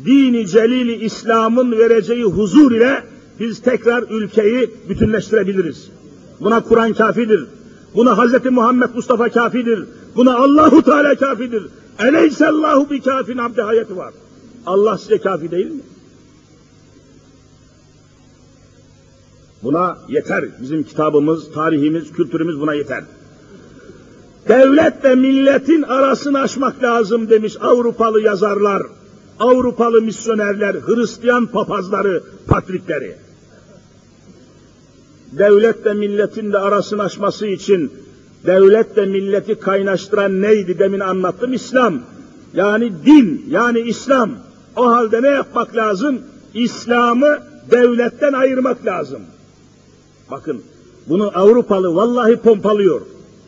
Dini celili İslam'ın vereceği huzur ile biz tekrar ülkeyi bütünleştirebiliriz. Buna Kur'an kafidir. Buna Hz. Muhammed Mustafa kafidir. Buna Allahu Teala kafidir. Eleysellahu bi kafin abde hayatı var. Allah size kafi değil mi? Buna yeter. Bizim kitabımız, tarihimiz, kültürümüz buna yeter. Devlet ve milletin arasını aşmak lazım demiş Avrupalı yazarlar, Avrupalı misyonerler, Hristiyan papazları, patrikleri. Devlet ve milletin de arasını aşması için devlet ve milleti kaynaştıran neydi demin anlattım? İslam. Yani din, yani İslam. O halde ne yapmak lazım? İslam'ı devletten ayırmak lazım. Bakın bunu Avrupalı vallahi pompalıyor,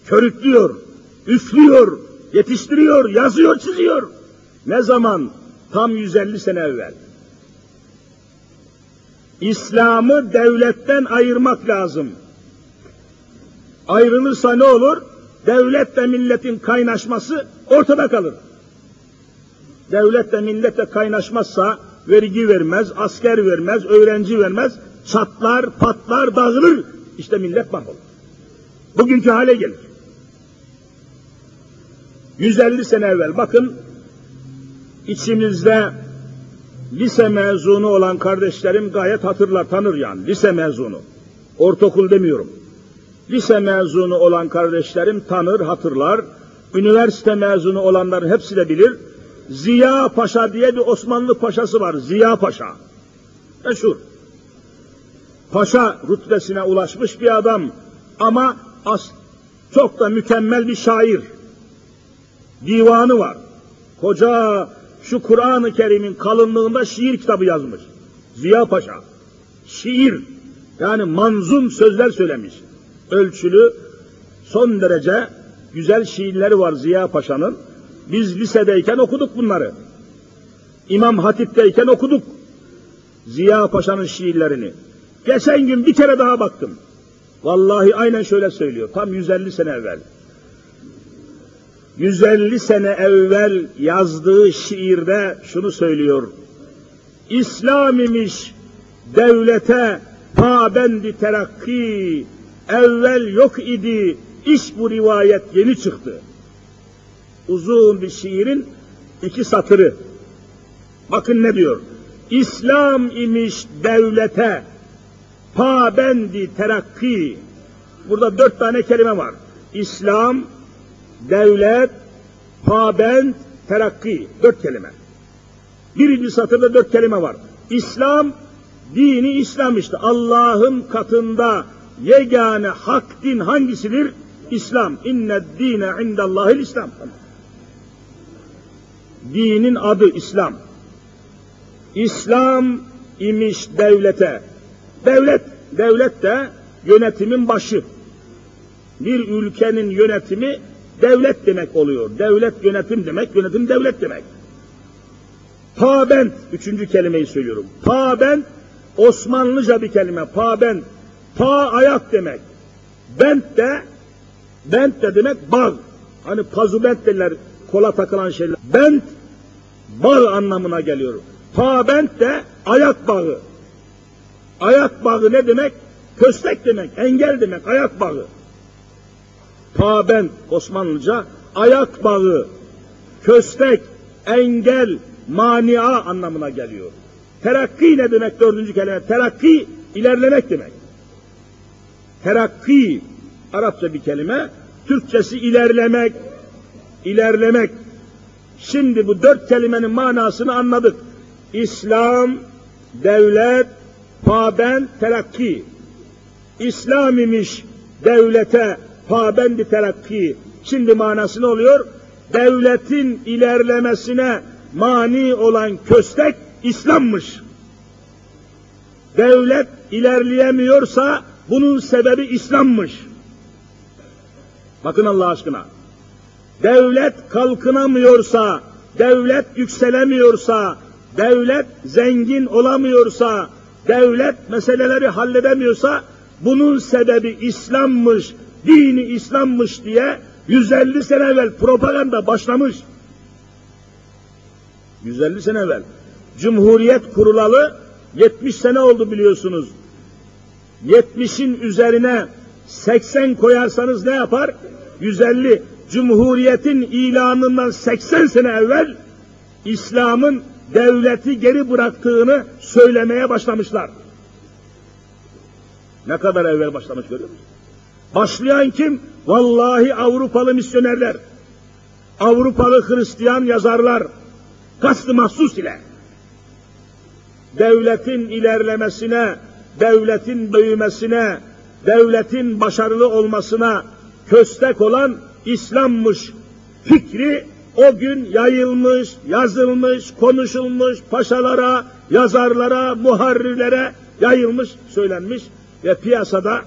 körüklüyor, üflüyor, yetiştiriyor, yazıyor, çiziyor. Ne zaman? Tam 150 sene evvel. İslam'ı devletten ayırmak lazım. Ayrılırsa ne olur? Devletle milletin kaynaşması ortada kalır. Devletle milletle kaynaşmazsa vergi vermez, asker vermez, öğrenci vermez, çatlar, patlar, dağılır. İşte millet mahvolur. Bugünkü hale gelir. 150 sene evvel bakın içimizde lise mezunu olan kardeşlerim gayet hatırlar, tanır yani. Lise mezunu. Ortaokul demiyorum. Lise mezunu olan kardeşlerim tanır, hatırlar. Üniversite mezunu olanların hepsi de bilir. Ziya Paşa diye bir Osmanlı paşası var. Ziya Paşa. Meşhur. Paşa rütbesine ulaşmış bir adam ama as çok da mükemmel bir şair. Divanı var. Koca şu Kur'an-ı Kerim'in kalınlığında şiir kitabı yazmış. Ziya Paşa. Şiir. Yani manzum sözler söylemiş. Ölçülü, son derece güzel şiirleri var Ziya Paşa'nın. Biz lisedeyken okuduk bunları. İmam Hatip'teyken okuduk. Ziya Paşa'nın şiirlerini. Geçen gün bir kere daha baktım. Vallahi aynen şöyle söylüyor. Tam 150 sene evvel. 150 sene evvel yazdığı şiirde şunu söylüyor. İslam imiş devlete pabendi terakki, evvel yok idi, iş bu rivayet yeni çıktı. Uzun bir şiirin iki satırı. Bakın ne diyor? İslam imiş devlete, pabendi terakki. Burada dört tane kelime var. İslam, devlet, pabend, terakki. Dört kelime. Birinci satırda dört kelime var. İslam, dini İslam işte. Allah'ın katında yegane hak din hangisidir? İslam. İnne dine indallahil İslam. Dinin adı İslam. İslam imiş devlete. Devlet, devlet de yönetimin başı. Bir ülkenin yönetimi devlet demek oluyor. Devlet yönetim demek, yönetim devlet demek. Pabent, üçüncü kelimeyi söylüyorum. Pabent, Osmanlıca bir kelime. Pabent, pa ayak demek. Bent de, bent de demek bağ. Hani pazubent derler, kola takılan şeyler. Bent, bağ anlamına geliyor. Pabent de ayak bağı. Ayak bağı ne demek? Köstek demek, engel demek, ayak bağı. Paben Osmanlıca ayak bağı, köstek, engel, mania anlamına geliyor. Terakki ne demek dördüncü kelime? Terakki ilerlemek demek. Terakki Arapça bir kelime. Türkçesi ilerlemek, ilerlemek. Şimdi bu dört kelimenin manasını anladık. İslam, devlet, paben, terakki. İslam imiş devlete pabendi terakki. Şimdi manası ne oluyor? Devletin ilerlemesine mani olan köstek İslam'mış. Devlet ilerleyemiyorsa bunun sebebi İslam'mış. Bakın Allah aşkına. Devlet kalkınamıyorsa, devlet yükselemiyorsa, devlet zengin olamıyorsa, devlet meseleleri halledemiyorsa bunun sebebi İslam'mış, dini İslam'mış diye 150 sene evvel propaganda başlamış. 150 sene evvel. Cumhuriyet kurulalı 70 sene oldu biliyorsunuz. 70'in üzerine 80 koyarsanız ne yapar? 150. Cumhuriyetin ilanından 80 sene evvel İslam'ın devleti geri bıraktığını söylemeye başlamışlar. Ne kadar evvel başlamış görüyor musun? Başlayan kim? Vallahi Avrupalı misyonerler. Avrupalı Hristiyan yazarlar. Kastı mahsus ile. Devletin ilerlemesine, devletin büyümesine, devletin başarılı olmasına köstek olan İslam'mış fikri o gün yayılmış, yazılmış, konuşulmuş, paşalara, yazarlara, muharrirlere yayılmış, söylenmiş ve piyasada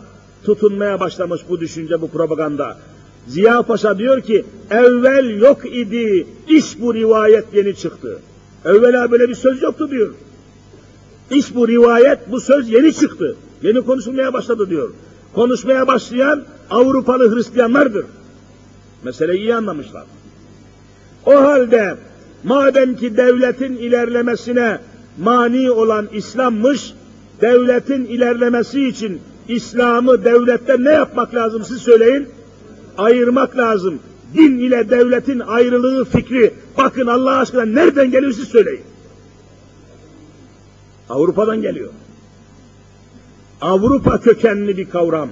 tutunmaya başlamış bu düşünce, bu propaganda. Ziya Paşa diyor ki, evvel yok idi, iş bu rivayet yeni çıktı. Evvela böyle bir söz yoktu diyor. İş bu rivayet, bu söz yeni çıktı. Yeni konuşulmaya başladı diyor. Konuşmaya başlayan Avrupalı Hristiyanlardır. Meseleyi iyi anlamışlar. O halde madem ki devletin ilerlemesine mani olan İslam'mış, devletin ilerlemesi için İslam'ı devletten ne yapmak lazım siz söyleyin? Ayırmak lazım. Din ile devletin ayrılığı fikri, bakın Allah aşkına nereden geliyor siz söyleyin. Avrupa'dan geliyor. Avrupa kökenli bir kavram.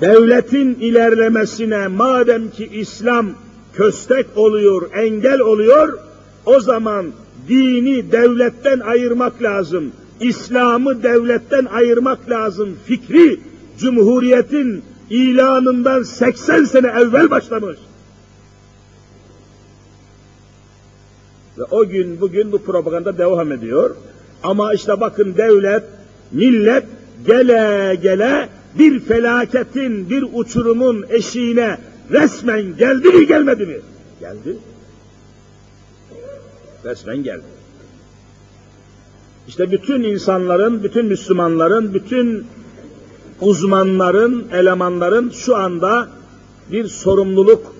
Devletin ilerlemesine madem ki İslam köstek oluyor, engel oluyor, o zaman dini devletten ayırmak lazım. İslam'ı devletten ayırmak lazım. Fikri Cumhuriyet'in ilanından 80 sene evvel başlamış. Ve o gün bugün bu propaganda devam ediyor. Ama işte bakın devlet, millet gele gele bir felaketin, bir uçurumun eşiğine resmen geldi mi gelmedi mi? Geldi. Resmen geldi. İşte bütün insanların, bütün Müslümanların, bütün uzmanların, elemanların şu anda bir sorumluluk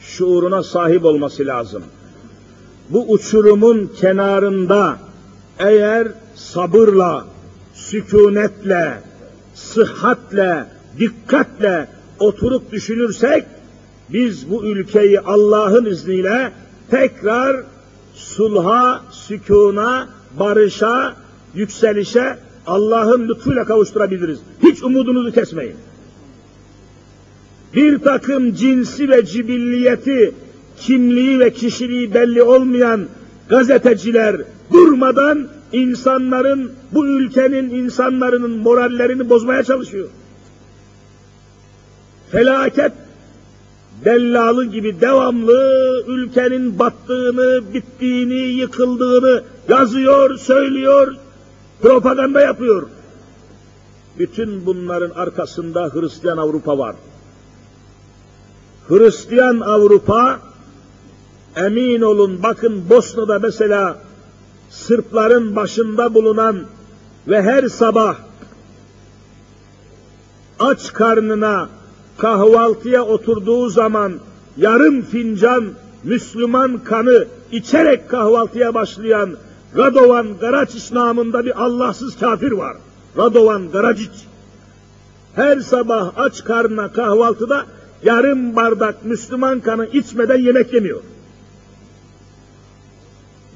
şuuruna sahip olması lazım. Bu uçurumun kenarında eğer sabırla, sükunetle, sıhhatle, dikkatle oturup düşünürsek, biz bu ülkeyi Allah'ın izniyle tekrar sulha, sükuna, barışa, yükselişe Allah'ın lütfuyla kavuşturabiliriz. Hiç umudunuzu kesmeyin. Bir takım cinsi ve cibilliyeti, kimliği ve kişiliği belli olmayan gazeteciler durmadan insanların, bu ülkenin insanların morallerini bozmaya çalışıyor. Felaket dellalı gibi devamlı ülkenin battığını, bittiğini, yıkıldığını yazıyor, söylüyor, propaganda yapıyor. Bütün bunların arkasında Hristiyan Avrupa var. Hristiyan Avrupa, emin olun bakın Bosna'da mesela Sırpların başında bulunan ve her sabah aç karnına kahvaltıya oturduğu zaman yarım fincan Müslüman kanı içerek kahvaltıya başlayan Radovan Garaçiç namında bir Allahsız kafir var. Radovan Garaçiç. Her sabah aç karnına kahvaltıda yarım bardak Müslüman kanı içmeden yemek yemiyor.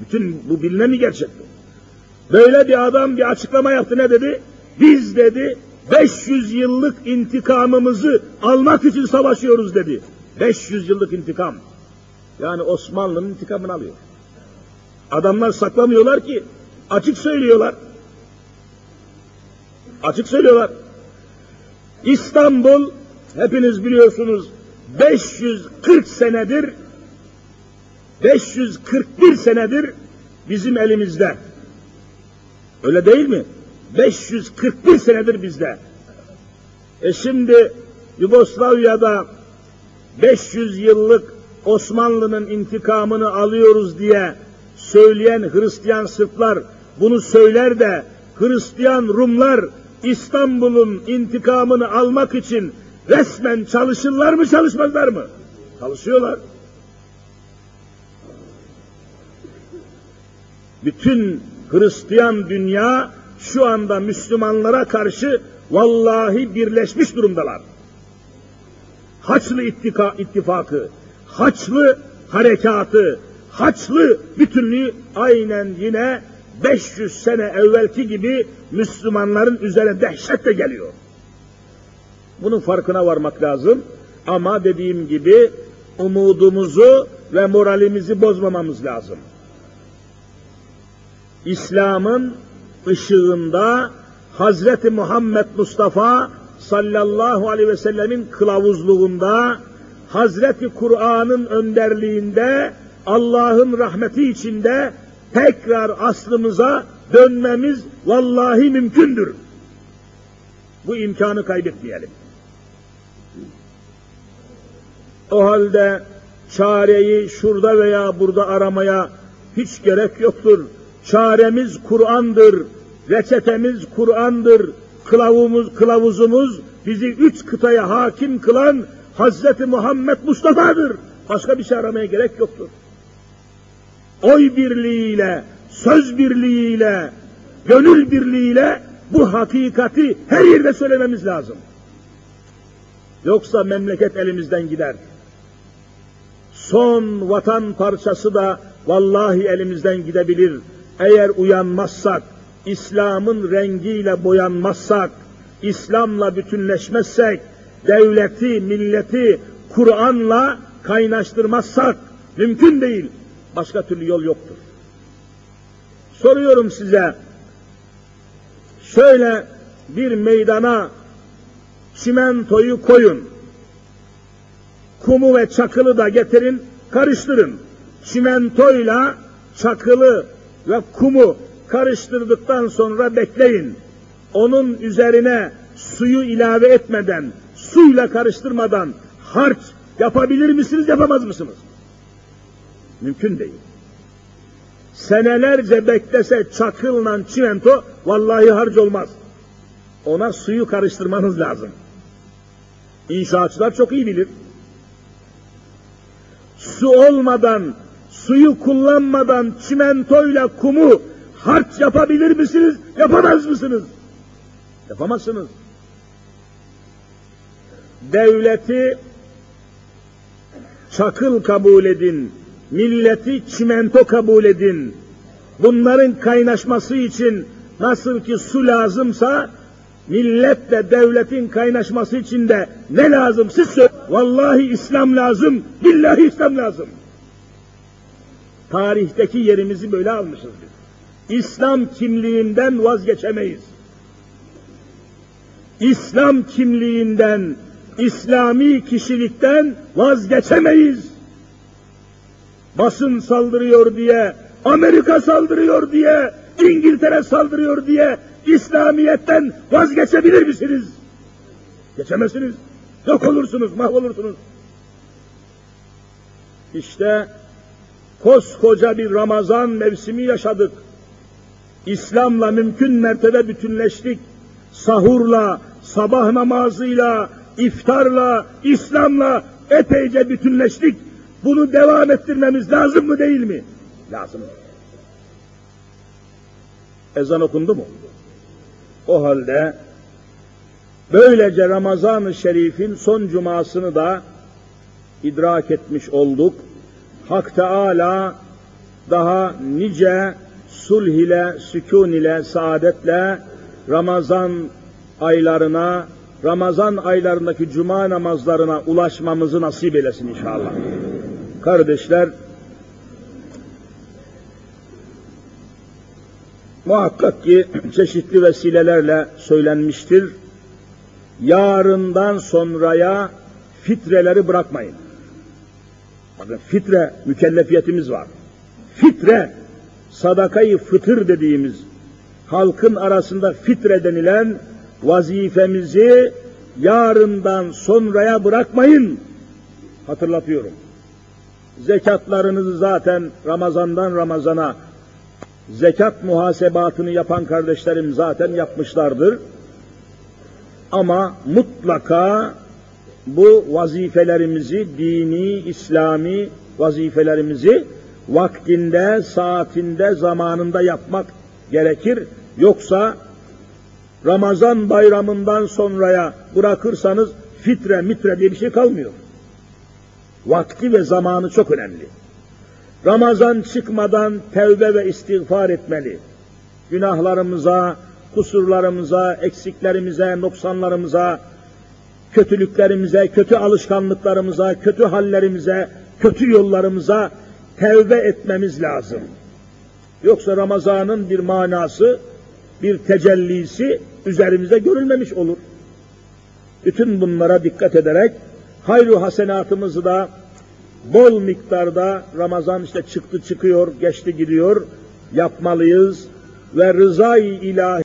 Bütün bu bilinen mi gerçekten? Böyle bir adam bir açıklama yaptı ne dedi? Biz dedi 500 yıllık intikamımızı almak için savaşıyoruz dedi. 500 yıllık intikam. Yani Osmanlı'nın intikamını alıyor. Adamlar saklamıyorlar ki, açık söylüyorlar. Açık söylüyorlar. İstanbul, hepiniz biliyorsunuz, 540 senedir, 541 senedir bizim elimizde. Öyle değil mi? 541 senedir bizde. E şimdi Yugoslavya'da 500 yıllık Osmanlı'nın intikamını alıyoruz diye söyleyen Hristiyan Sırplar bunu söyler de Hristiyan Rumlar İstanbul'un intikamını almak için resmen çalışırlar mı çalışmazlar mı? Çalışıyorlar. Bütün Hristiyan dünya şu anda Müslümanlara karşı vallahi birleşmiş durumdalar. Haçlı ittika, ittifakı, Haçlı harekatı, Haçlı bütünlüğü aynen yine 500 sene evvelki gibi Müslümanların üzerine dehşetle geliyor. Bunun farkına varmak lazım ama dediğim gibi umudumuzu ve moralimizi bozmamamız lazım. İslam'ın ışığında Hazreti Muhammed Mustafa sallallahu aleyhi ve sellemin kılavuzluğunda Hazreti Kur'an'ın önderliğinde Allah'ın rahmeti içinde tekrar aslımıza dönmemiz vallahi mümkündür. Bu imkanı kaybetmeyelim. O halde çareyi şurada veya burada aramaya hiç gerek yoktur. Çaremiz Kur'an'dır, reçetemiz Kur'an'dır, kılavumuz, kılavuzumuz bizi üç kıtaya hakim kılan Hazreti Muhammed Mustafa'dır. Başka bir şey aramaya gerek yoktur. Oy birliğiyle, söz birliğiyle, gönül birliğiyle bu hakikati her yerde söylememiz lazım. Yoksa memleket elimizden gider. Son vatan parçası da vallahi elimizden gidebilir. Eğer uyanmazsak, İslam'ın rengiyle boyanmazsak, İslam'la bütünleşmezsek, devleti, milleti Kur'an'la kaynaştırmazsak mümkün değil. Başka türlü yol yoktur. Soruyorum size, şöyle bir meydana çimentoyu koyun, kumu ve çakılı da getirin, karıştırın. Çimentoyla çakılı ve kumu karıştırdıktan sonra bekleyin. Onun üzerine suyu ilave etmeden, suyla karıştırmadan harç yapabilir misiniz, yapamaz mısınız? Mümkün değil. Senelerce beklese çakılla çimento vallahi harç olmaz. Ona suyu karıştırmanız lazım. İnşaatçılar çok iyi bilir. Su olmadan, suyu kullanmadan çimentoyla kumu harç yapabilir misiniz, yapamaz mısınız? Yapamazsınız. Devleti çakıl kabul edin, milleti çimento kabul edin. Bunların kaynaşması için nasıl ki su lazımsa, milletle devletin kaynaşması için de ne lazım siz söyleyin. Vallahi İslam lazım, billahi İslam lazım. Tarihteki yerimizi böyle almışız biz. İslam kimliğinden vazgeçemeyiz. İslam kimliğinden, İslami kişilikten vazgeçemeyiz. Basın saldırıyor diye, Amerika saldırıyor diye, İngiltere saldırıyor diye İslamiyet'ten vazgeçebilir misiniz? Geçemezsiniz. Yok olursunuz, mahvolursunuz. İşte koskoca bir Ramazan mevsimi yaşadık. İslam'la mümkün mertebe bütünleştik. Sahurla, sabah namazıyla, iftarla, İslam'la epeyce bütünleştik. Bunu devam ettirmemiz lazım mı değil mi? Lazım. Ezan okundu mu? O halde böylece Ramazan-ı Şerif'in son cumasını da idrak etmiş olduk. Hak Teala daha nice sulh ile, sükun ile, saadetle Ramazan aylarına, Ramazan aylarındaki cuma namazlarına ulaşmamızı nasip eylesin inşallah. Kardeşler, muhakkak ki çeşitli vesilelerle söylenmiştir. Yarından sonraya fitreleri bırakmayın. Bakın fitre mükellefiyetimiz var. Fitre, sadakayı fıtır dediğimiz, halkın arasında fitre denilen vazifemizi yarından sonraya bırakmayın. Hatırlatıyorum. Zekatlarınızı zaten Ramazandan Ramazana zekat muhasebatını yapan kardeşlerim zaten yapmışlardır. Ama mutlaka bu vazifelerimizi, dini, İslami vazifelerimizi vaktinde, saatinde, zamanında yapmak gerekir. Yoksa Ramazan bayramından sonraya bırakırsanız fitre mitre diye bir şey kalmıyor. Vakti ve zamanı çok önemli. Ramazan çıkmadan tevbe ve istiğfar etmeli. Günahlarımıza, kusurlarımıza, eksiklerimize, noksanlarımıza, kötülüklerimize, kötü alışkanlıklarımıza, kötü hallerimize, kötü yollarımıza tevbe etmemiz lazım. Yoksa Ramazan'ın bir manası, bir tecellisi üzerimize görülmemiş olur. Bütün bunlara dikkat ederek hayru hasenatımızı da bol miktarda Ramazan işte çıktı çıkıyor, geçti gidiyor. Yapmalıyız ve rızayı ilahi